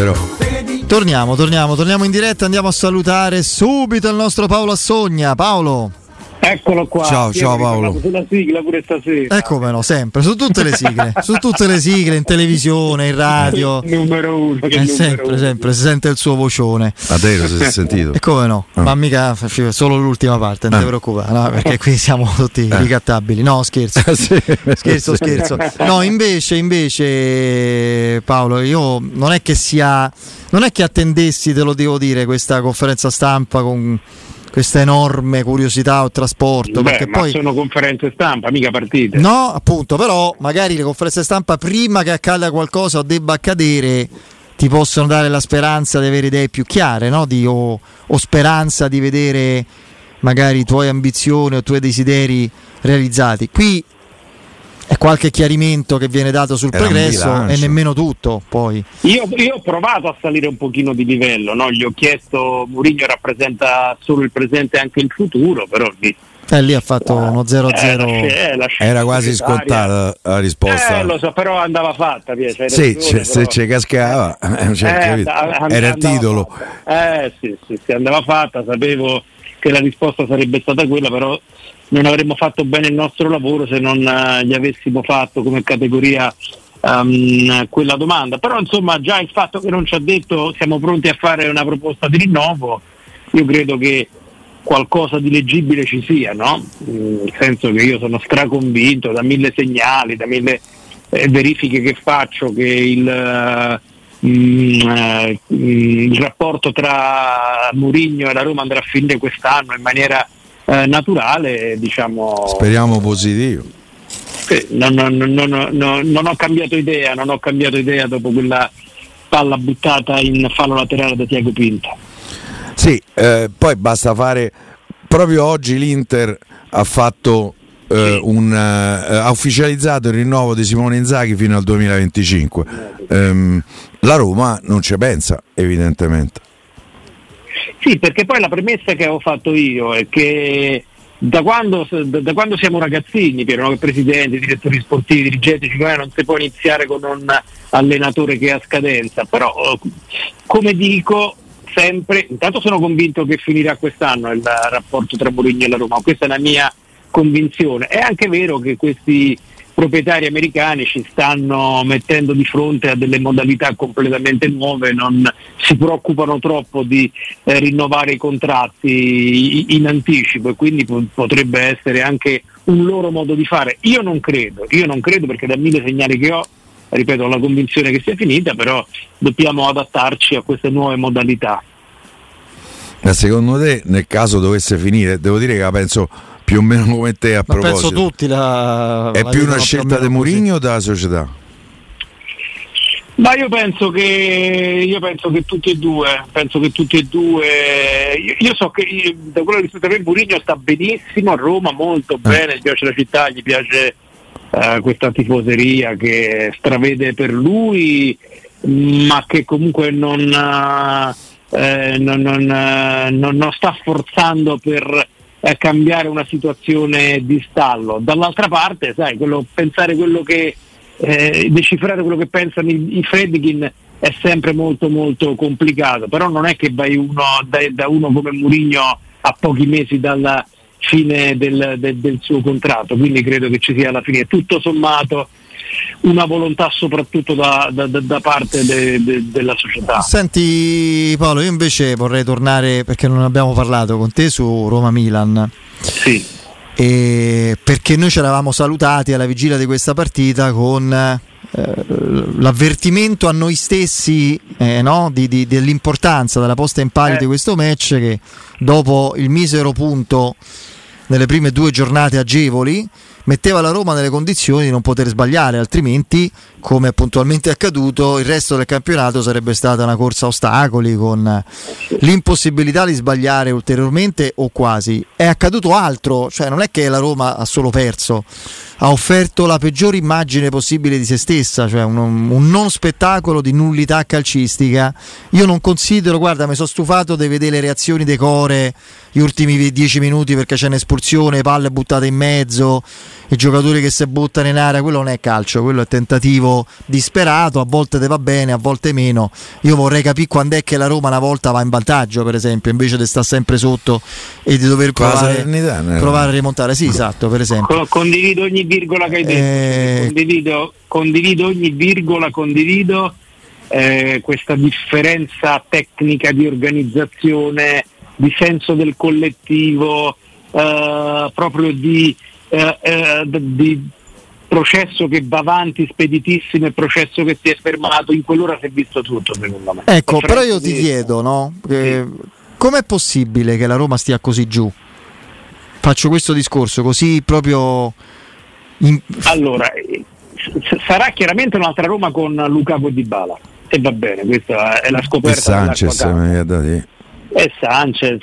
però. Torniamo, torniamo, torniamo in diretta, andiamo a salutare subito il nostro Paolo Assogna. Paolo. Eccolo qua. Ciao, ciao Paolo. Sulla sigla pure stasera. Ecco no, sempre, su tutte le sigle, su tutte le sigle, in televisione, in radio. numero uno. Che eh, sempre, uno. sempre, si sente il suo vocione. A te lo si è sentito? E come no? Ah. Ma mica solo l'ultima parte, non Ah. ti preoccupare, no? perché qui siamo tutti Eh. ricattabili. No, scherzo. Sì. Scherzo, scherzo. No, invece, invece, Paolo, io non è che sia. Non è che attendessi, te lo devo dire, questa conferenza stampa con questa enorme curiosità o trasporto. Beh, perché poi. sono conferenze stampa, mica partite. No, appunto, però magari le conferenze stampa prima che accada qualcosa o debba accadere ti possono dare la speranza di avere idee più chiare, no? Di- o, o speranza di vedere magari i tuoi ambizioni o i tuoi desideri realizzati. Qui è qualche chiarimento che viene dato sul Era bilancio. e nemmeno tutto poi. Io, io ho provato a salire un pochino di livello, no? gli ho chiesto, Mourinho rappresenta solo il presente e anche il futuro, però lì Eh, lì ha fatto uno 0-0. eh, Era quasi scontata la risposta. Eh, lo so, però andava fatta, via, Sì, ragione, c'è- se però- ci cascava, eh, cioè, Eh, and- and- era il titolo. fatta. Eh sì, sì, sì, andava fatta, sapevo che la risposta sarebbe stata quella, però non avremmo fatto bene il nostro lavoro se non eh, gli avessimo fatto come categoria ehm, quella domanda. Però insomma già il fatto che non ci ha detto siamo pronti a fare una proposta di rinnovo, io credo che qualcosa di leggibile ci sia, no? Mm, Nel senso che io sono straconvinto da mille segnali, da mille eh, verifiche che faccio che il, eh, mm, eh, il rapporto tra Mourinho e la Roma andrà a finire quest'anno in maniera eh, naturale, diciamo. Speriamo positivo. Sì, non, non- non- non- ho cambiato idea, non ho cambiato idea dopo quella palla buttata in fallo laterale da Tiago Pinto. Sì, eh, poi basta fare. Proprio oggi l'Inter ha fatto. eh, un, eh, ha ufficializzato il rinnovo di Simone Inzaghi fino al 2025. Ehm, la Roma non ci pensa, evidentemente. Sì, perché poi la premessa che avevo fatto io è che da quando, da- quando siamo ragazzini, che presidenti, direttori sportivi, dirigenti, dicono, "Eh, non si può iniziare con un allenatore che è a scadenza, però eh, come dico sempre, intanto sono convinto che finirà quest'anno il rapporto tra Mourinho e la Roma, questa è la mia convinzione. È anche vero che questi proprietari americani ci stanno mettendo di fronte a delle modalità completamente nuove, non si preoccupano troppo di eh, rinnovare i contratti in anticipo e quindi po- potrebbe essere anche un loro modo di fare. Io non credo, io non credo perché da mille segnali che ho, ripeto, ho la convinzione che sia finita, però dobbiamo adattarci a queste nuove modalità. Ma secondo te, nel caso dovesse finire, devo dire che la penso più o meno come te a Ma penso proposito. tutti la, È la più una scelta di. Mourinho o della società? Ma io penso che io penso che tutti e due, penso che tutti e due. Io, io so che io- da quello che rispetto a me Mourinho sta benissimo a Roma, molto bene, gli piace la città, gli piace eh, questa tifoseria che stravede per lui, ma che comunque non, eh, non, non, eh, non- non sta forzando per eh, cambiare una situazione di stallo. Dall'altra parte, sai, quello- pensare quello che eh, decifrare quello che pensano i, i Fredkin è sempre molto molto complicato, però non è che vai uno, da, da uno come Mourinho a pochi mesi dalla fine del, del- del suo contratto, quindi credo che ci sia alla fine tutto sommato una volontà soprattutto da, da- da- parte de- de- della società. Senti Paolo, io invece vorrei tornare perché non abbiamo parlato con te su Roma-Milan. Sì. E perché noi ci eravamo salutati alla vigilia di questa partita con eh, l'avvertimento a noi stessi eh, no? di- di- dell'importanza della posta in palio Eh. di questo match che dopo il misero punto nelle prime due giornate agevoli metteva la Roma nelle condizioni di non poter sbagliare, altrimenti, come è puntualmente accaduto, il resto del campionato sarebbe stata una corsa a ostacoli con l'impossibilità di sbagliare ulteriormente o quasi. È accaduto altro, cioè non è che la Roma ha solo perso, ha offerto la peggiore immagine possibile di se stessa, cioè un, un non spettacolo di nullità calcistica. Io non considero, guarda, mi sono stufato di vedere le reazioni decore gli ultimi dieci minuti perché c'è un'espulsione, palle buttate in mezzo, i giocatori che si buttano in area, quello non è calcio, quello è tentativo disperato, a volte te va bene, a volte meno. Io vorrei capire quando è che la Roma una volta va in vantaggio, per esempio, invece di stare sempre sotto e di dover provare, provare a rimontare. Sì, esatto, per esempio. Condivido ogni virgola che hai detto, eh... condivido, condivido ogni virgola, condivido eh, questa differenza tecnica di organizzazione, di senso del collettivo, eh, proprio di, eh, eh di, processo che va avanti speditissimo e processo che si è fermato, in quell'ora si è visto tutto secondo me. Ecco, però io ti chiedo, no? Sì. com'è possibile che la Roma stia così giù? Faccio questo discorso così proprio... In... Allora, eh, sarà chiaramente un'altra Roma con Lukaku Di Bala e va bene, questa è la scoperta. E Sanchez, mi e Sanchez.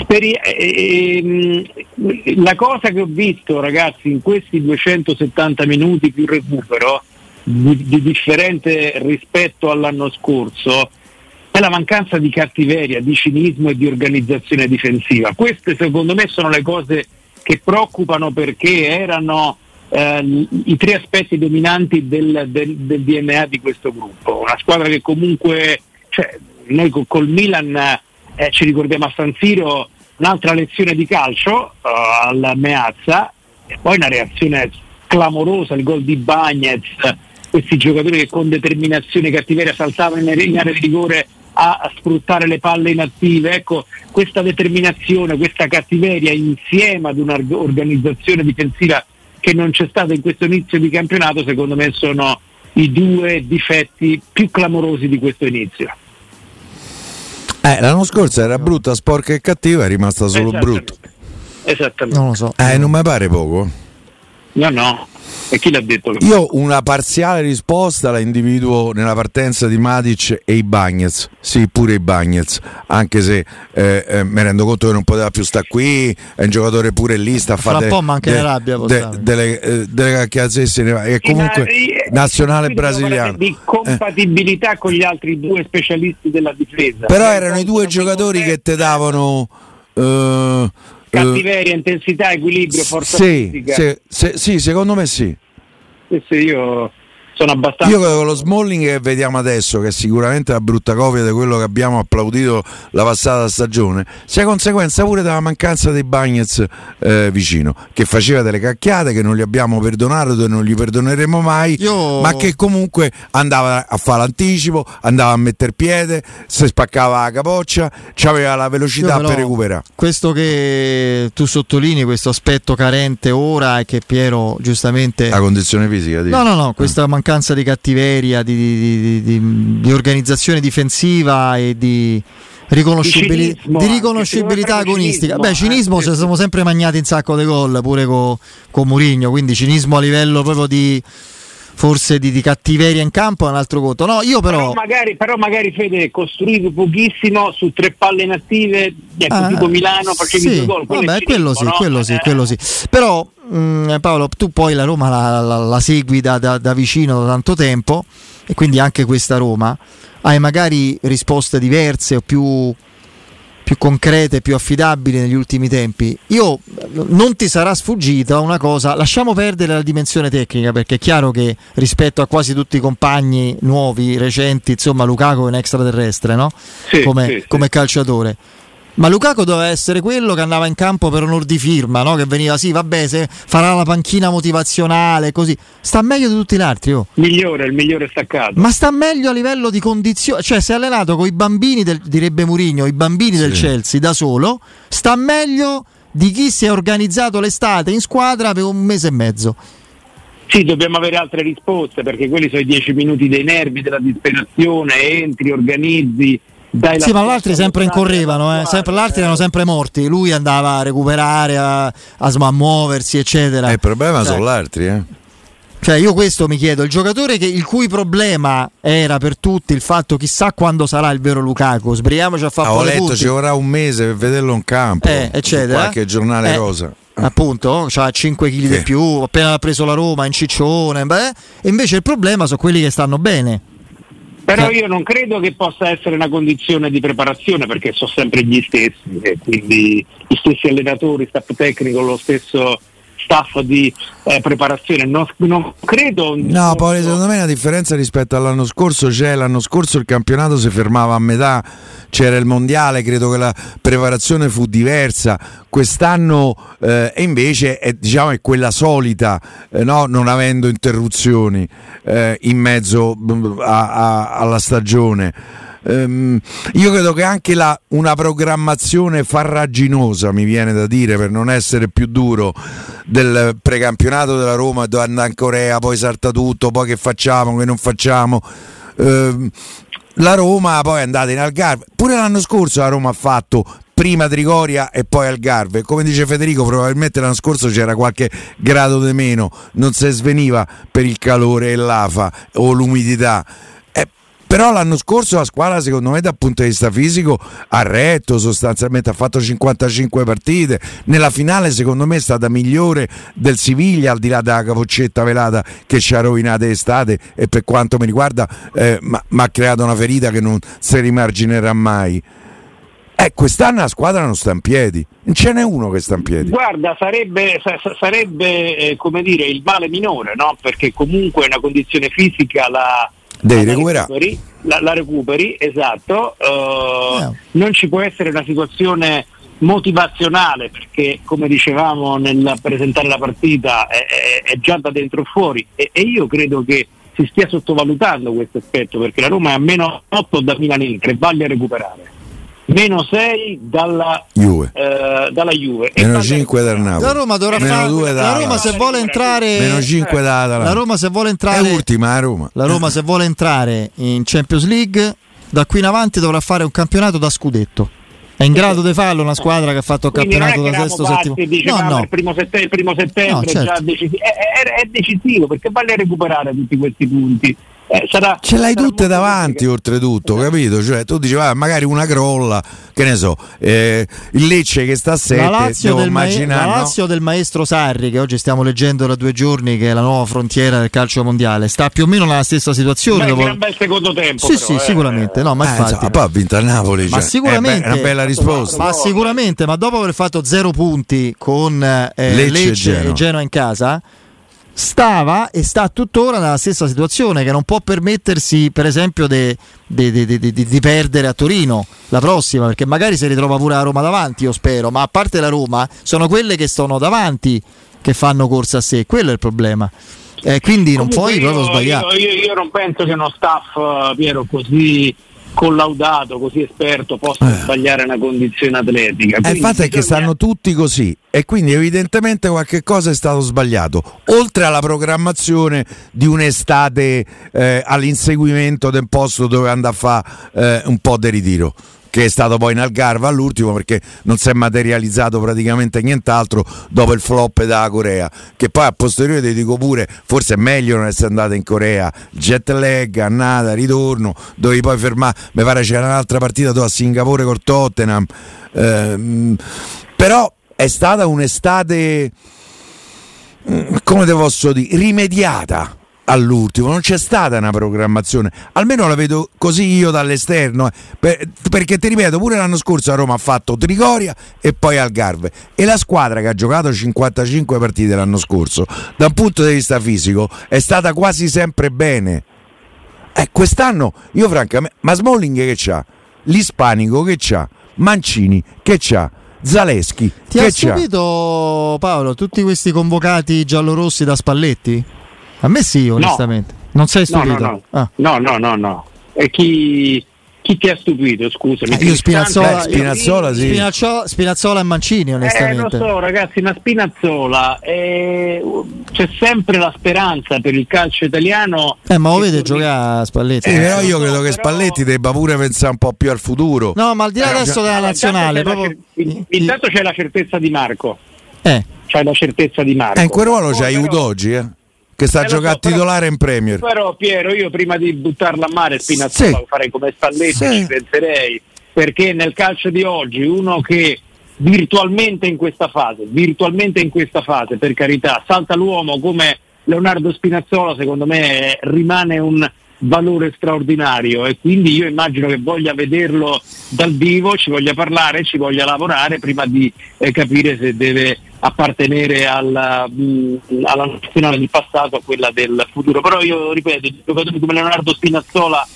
Speri- eh, eh, la cosa che ho visto ragazzi in questi 270 minuti più recupero di, di differente rispetto all'anno scorso è la mancanza di cattiveria, di cinismo e di organizzazione difensiva. Queste secondo me sono le cose che preoccupano perché erano eh, i tre aspetti dominanti del, del, del, DNA di questo gruppo. Una squadra che comunque, cioè, noi col, col Milan eh, ci ricordiamo a San Siro un'altra lezione di calcio uh, al Meazza e poi una reazione clamorosa, il gol di Bagnez, questi giocatori che con determinazione e cattiveria saltavano in area di rigore a sfruttare le palle inattive. Ecco, questa determinazione, questa cattiveria insieme ad un'organizzazione difensiva che non c'è stata in questo inizio di campionato, secondo me sono i due difetti più clamorosi di questo inizio. Eh, l'anno scorso era brutta, sporca e cattiva, è rimasta solo brutta. Esattamente. Non lo so. Eh, non mi pare poco. No, no. E chi l'ha detto? Io una parziale risposta la individuo nella partenza di Matic e i Bagnets. Sì, pure i Bagnets, anche se eh, eh, mi rendo conto che non poteva più stare qui, è un giocatore pure lì, sta a fare un po' ma anche de, rabbia, de, delle, eh, delle cacchiazzesse e comunque sì, nazionale brasiliano. Di compatibilità con gli altri due specialisti della difesa. Però erano i due giocatori che ti davano... Uh, cattiveria, uh, intensità, equilibrio, forza sì, fisica. Sì, sì, secondo me sì. Sì, io sono abbastanza. Io con lo Smalling che vediamo adesso, che è sicuramente una brutta copia di quello che abbiamo applaudito la passata stagione, sia conseguenza pure della mancanza dei Bagnets eh, vicino, che faceva delle cacchiate che non gli abbiamo perdonato e non gli perdoneremo mai, Io... ma che comunque andava a fare l'anticipo, andava a mettere piede, si spaccava la capoccia, aveva la velocità per recuperare. Questo che tu sottolinei, questo aspetto carente ora è che Piero giustamente... La condizione fisica? Dico. No, no, no, questa mancanza mancanza di cattiveria, di, di, di, di organizzazione difensiva e di, riconoscibili- cinismo, di riconoscibilità agonistica. Cinismo, Beh, cinismo eh, ci siamo sempre magnati in sacco di gol pure con co Murigno, quindi cinismo a livello proprio di forse di, di, cattiveria in campo è un altro conto. No, io però... Però magari, però magari Fede costruito pochissimo su tre palle inattive, ecco, ah, tipo Milano facevi sì, gol. Vabbè, quello sì, no? quello sì, quello sì. Però mh, mm, Paolo, tu poi la Roma la, la, la segui da, da, da vicino da tanto tempo e quindi anche questa Roma hai magari risposte diverse o più più concrete, più affidabili negli ultimi tempi. Io non ti sarà sfuggita una cosa, lasciamo perdere la dimensione tecnica perché è chiaro che rispetto a quasi tutti i compagni nuovi, recenti, insomma Lukaku è un extraterrestre, no? Sì, come, sì, come sì. calciatore. Ma Lukaku doveva essere quello che andava in campo per onor di firma, no? che veniva, sì, vabbè, se farà la panchina motivazionale, così. Sta meglio di tutti gli altri. Oh. Migliore, il migliore staccato. Ma sta meglio a livello di condizioni, cioè si è allenato con i bambini, del, direbbe Murigno, i bambini sì. del Chelsea da solo, sta meglio di chi si è organizzato l'estate in squadra per un mese e mezzo. Sì, dobbiamo avere altre risposte perché quelli sono i dieci minuti dei nervi, della disperazione, entri, organizzi, dai sì, ma gli altri sempre incorrevano, eh. sempre, gli altri erano sempre morti. Lui andava a recuperare, a, a, muoversi, eccetera. Eh, il problema cioè, sono gli altri, eh. Cioè, io questo mi chiedo: il giocatore che, il cui problema era per tutti il fatto chissà quando sarà il vero Lukaku. Sbrighiamoci a fare ah, Ho letto punti. ci vorrà un mese per vederlo in campo, eh, eccetera. Qualche giornale eh, rosa. Appunto, ha 5 kg sì. di più, appena ha preso la Roma in ciccione. Beh, e invece il problema sono quelli che stanno bene. Però io non credo che possa essere una condizione di preparazione perché sono sempre gli stessi, quindi gli stessi allenatori, staff tecnico, lo stesso staff di eh, preparazione. Non, non credo. No, poi secondo me la differenza rispetto all'anno scorso c'è. L'anno scorso il campionato si fermava a metà, c'era il mondiale, credo che la preparazione fu diversa. Quest'anno eh, invece è, diciamo, è quella solita, eh, no? non avendo interruzioni eh, in mezzo a, a, alla stagione. Um, io credo che anche la, una programmazione farraginosa, mi viene da dire per non essere più duro, del precampionato della Roma, dove andare in Corea, poi salta tutto, poi che facciamo, che non facciamo. Um, la Roma poi è andata in Algarve. Pure l'anno scorso la Roma ha fatto prima Trigoria e poi Algarve. Come dice Federico, probabilmente l'anno scorso c'era qualche grado di meno, non si sveniva per il calore e l'afa o l'umidità. Però l'anno scorso la squadra, secondo me, dal punto di vista fisico, ha retto sostanzialmente, ha fatto 55 partite. Nella finale, secondo me, è stata migliore del Siviglia, al di là della capoccetta velata che ci ha rovinato l'estate e per quanto mi riguarda eh, mi ha creato una ferita che non si rimarginerà mai. Eh, quest'anno la squadra non sta in piedi, non ce n'è uno che sta in piedi. Guarda, sarebbe, sarebbe eh, come dire, il male minore, no? perché comunque una condizione fisica la, Devi recuperare. Recuperi, la, la, recuperi, esatto. Uh, yeah. Non ci può essere una situazione motivazionale perché come dicevamo nel presentare la partita è, è, è già da dentro fuori e, e, io credo che si stia sottovalutando questo aspetto perché la Roma è a meno 8 da Milan Inter e voglia recuperare meno 6 dalla Juve, eh, dalla Juve. meno 5 dal Napoli la Roma dovrà fare la Roma se vuole entrare meno 5 da la Roma se vuole entrare è ultima la Roma la Roma se vuole entrare in Champions League da qui in avanti dovrà fare un campionato da scudetto è in grado di farlo una squadra che ha fatto il campionato da sesto settimo no, no. il primo settembre, il primo settembre no, certo. decisivo. È, è, è, decisivo perché vale recuperare tutti questi punti eh, sarà, Ce l'hai tutte davanti, oltretutto, capito? Cioè, tu dici, ah, magari una crolla, che ne so, eh, il Lecce che sta a 7, la Lazio, del, ma- la Lazio del maestro Sarri, che oggi stiamo leggendo da due giorni, che è la nuova frontiera del calcio mondiale, sta più o meno nella stessa situazione. Beh, dopo... un bel secondo tempo. Sì, però, sì, eh. sicuramente. No, ma eh, infatti, insomma, poi ha vinto a Napoli. Ma cioè, sicuramente. È una bella risposta. Ma sicuramente, ma dopo aver fatto zero punti con eh, Lecce, Lecce e Genoa in casa stava e sta tuttora nella stessa situazione che non può permettersi per esempio di perdere a Torino la prossima perché magari si ritrova pure la Roma davanti io spero ma a parte la Roma sono quelle che sono davanti che fanno corsa a sé quello è il problema. Eh, quindi non puoi io, proprio sbagliare. io, io, io, non penso che uno staff Piero così collaudato, così esperto, possa eh. sbagliare una condizione atletica. Eh, il fatto è che stanno tutti così e quindi evidentemente qualche cosa è stato sbagliato. Oltre alla programmazione di un'estate eh, all'inseguimento del posto dove andare a fare eh, un po' di ritiro che è stato poi in Algarve all'ultimo perché non si è materializzato praticamente nient'altro dopo il flop della Corea che poi a posteriori ti dico pure forse è meglio non essere andato in Corea. Jet lag, annata, ritorno dovevi poi fermare, mi pare c'era un'altra partita tu a Singapore col Tottenham. Ehm, però è stata un'estate mm, come te posso dire rimediata all'ultimo, non c'è stata una programmazione, almeno la vedo così io dall'esterno, eh. per, perché ti ripeto, pure l'anno scorso a Roma ha fatto Trigoria e poi Algarve e la squadra che ha giocato 55 partite l'anno scorso, da un punto di vista fisico, è stata quasi sempre bene. Eh, quest'anno io francamente, ma Smalling che c'ha? L'Ispanico che c'ha? Mancini che c'ha? Zaleschi Ti ha stupito Paolo tutti questi convocati giallorossi da Spalletti? A me sì, onestamente. No. Non sei stupito? No, no, no. Ah. no, no, no, no. E chi, chi ti ha stupito, scusami? Eh, io Spinazzola, eh, Spinazzola, sì. Spinazzola, Spinazzola, e Mancini, onestamente. Eh, lo so, ragazzi, ma Spinazzola eh, c'è sempre la speranza per il calcio italiano. Eh, ma lo vede giocare a Spalletti? Eh, però io credo che Spalletti debba pure pensare un po' più al futuro. No, ma al di là eh, adesso della nazionale, proprio... intanto c'è la certezza di Marco. Eh. C'è la certezza di Marco. Eh, in quel ruolo c'è aiuto oggi, eh che sta a eh, giocare so, titolare in Premier. Però Piero, io prima di buttarla a mare Spinazzola sì. farei come Spalletti, sì. ci penserei, perché nel calcio di oggi uno che virtualmente in questa fase, virtualmente in questa fase, per carità, salta l'uomo come Leonardo Spinazzola, secondo me rimane un valore straordinario e quindi io immagino che voglia vederlo dal vivo, ci voglia parlare, ci voglia lavorare prima di eh, capire se deve appartenere alla, mh, alla nazionale del passato o quella del futuro. Però io ripeto, giocatori come Leonardo Spinazzola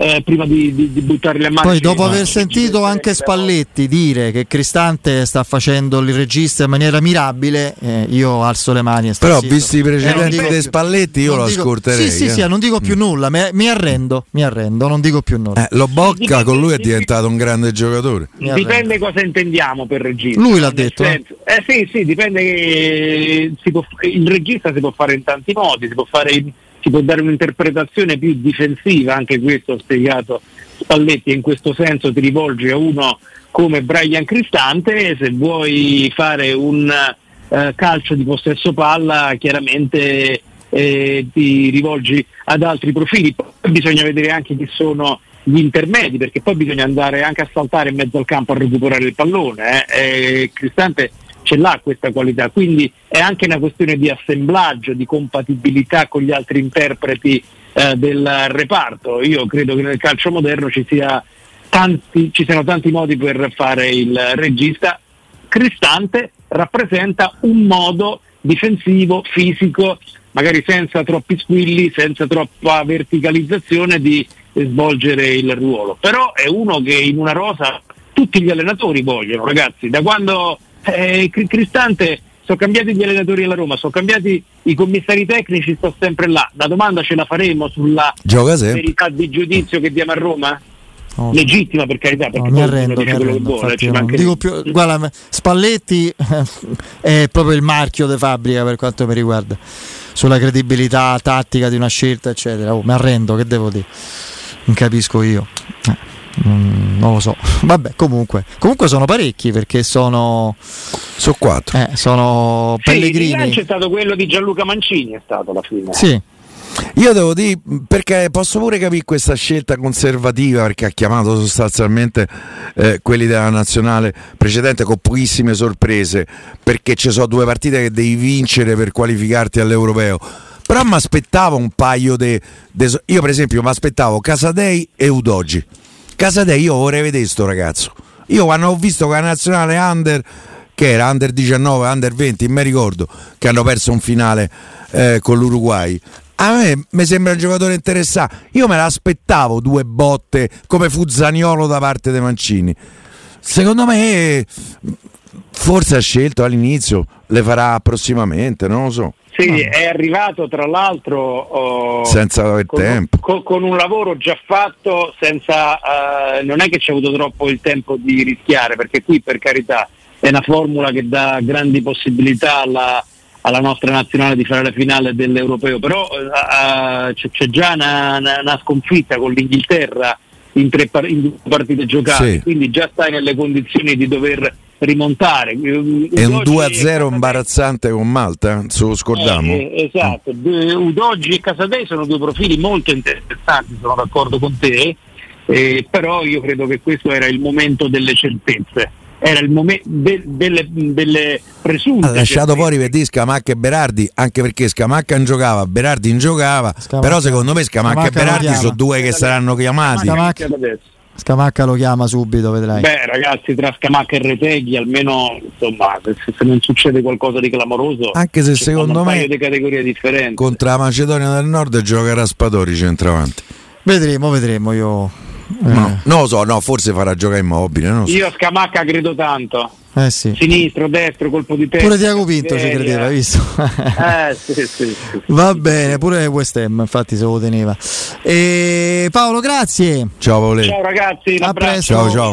eh, prima di, di, di buttarli a mano. Poi dopo aver sentito anche Spalletti dire che Cristante sta facendo il regista in maniera mirabile, eh, io alzo le mani. E Però zitto. visti i precedenti eh, di Spalletti io lo dico, ascolterei. Sì, sì, eh. sì, non dico più nulla, mi, mi, arrendo, mi arrendo, non dico più nulla. Eh, lo Bocca con lui è diventato un grande giocatore. Dipende cosa intendiamo per regista. Lui l'ha detto. Senso, eh sì, sì, dipende che può, il regista si può fare in tanti modi, si può fare in si può dare un'interpretazione più difensiva, anche questo ha spiegato Spalletti, in questo senso ti rivolgi a uno come Brian Cristante, se vuoi fare un eh, calcio di possesso palla chiaramente eh, ti rivolgi ad altri profili, poi bisogna vedere anche chi sono gli intermedi, perché poi bisogna andare anche a saltare in mezzo al campo a recuperare il pallone. Eh. Cristante ce l'ha questa qualità, quindi è anche una questione di assemblaggio, di compatibilità con gli altri interpreti eh, del reparto. Io credo che nel calcio moderno ci, sia tanti, ci siano tanti modi per fare il regista. Cristante rappresenta un modo difensivo, fisico, magari senza troppi squilli, senza troppa verticalizzazione di svolgere il ruolo. Però è uno che in una rosa tutti gli allenatori vogliono, ragazzi, da quando eh, Cristante sono cambiati gli allenatori alla Roma, sono cambiati i commissari tecnici, sto sempre là. La domanda ce la faremo sulla verità di giudizio che diamo a Roma? Oh. Legittima per carità, perché no, mi arrendo, mi arrendo no. dico più, guarda, Spalletti è proprio il marchio di fabbrica per quanto mi riguarda, sulla credibilità tattica di una scelta, eccetera. Oh, mi arrendo, che devo dire? Non capisco io. Mm, non lo so. Vabbè, comunque. Comunque sono parecchi perché sono. Sono quattro. Eh, sono sì, pellegrini. Il è stato quello di Gianluca Mancini, è stato alla fine. Sì. Io devo dire, perché posso pure capire questa scelta conservativa, perché ha chiamato sostanzialmente eh, quelli della nazionale precedente con pochissime sorprese, perché ci sono due partite che devi vincere per qualificarti all'europeo. Però mi aspettavo un paio di. Io, per esempio, mi aspettavo Casadei e Udogi. Casadei, io vorrei vedere sto ragazzo. Io quando ho visto che la nazionale under, che era under 19, under 20, mi ricordo che hanno perso un finale eh, con l'Uruguay. A me mi sembra un giocatore interessante. Io me l'aspettavo due botte come fu Zaniolo da parte dei Mancini. Secondo me, forse ha scelto all'inizio, le farà prossimamente, non lo so. Sì, è arrivato tra l'altro oh, senza aver con, tempo. Con, con, un lavoro già fatto, senza, uh, non è che ci ha avuto troppo il tempo di rischiare, perché qui per carità è una formula che dà grandi possibilità alla, alla nostra nazionale di fare la finale dell'europeo, però uh, c'è, c'è, già una, una, una, sconfitta con l'Inghilterra in, tre, in due partite giocate, sì. quindi già stai nelle condizioni di dover rimontare. È un 2-0 imbarazzante con Malta, se lo scordiamo. Eh, esatto, Udoggi e Casadei sono due profili molto interessanti, sono d'accordo con te, eh, però io credo che questo era il momento delle certezze. Era il momento de- delle, delle presunte. Ha lasciato fuori per dire Scamacca e Berardi, anche perché Scamacca non giocava, Berardi non giocava. Scamacca. Però secondo me Scamacca, Scamacca e Berardi sono due che saranno chiamati. Scamacca. Scamacca lo chiama subito, vedrai. Beh, ragazzi, tra Scamacca e Reteghi, almeno insomma, se, se, non succede qualcosa di clamoroso, anche se secondo me di categorie differenti. contro la Macedonia del Nord gioca Raspadori centravanti. Vedremo, vedremo. Io eh. no, non lo so, no, forse farà giocare immobile. So. Io a Scamacca credo tanto. Eh sì. Sinistro, destro, colpo di testa. Pure Tiago Pinto ci credeva, hai visto? eh, sì, sì, sì, Va bene, pure West Ham, infatti se lo teneva. E Paolo, grazie. Ciao Paolo. Ciao ragazzi, a presto. Ciao ciao.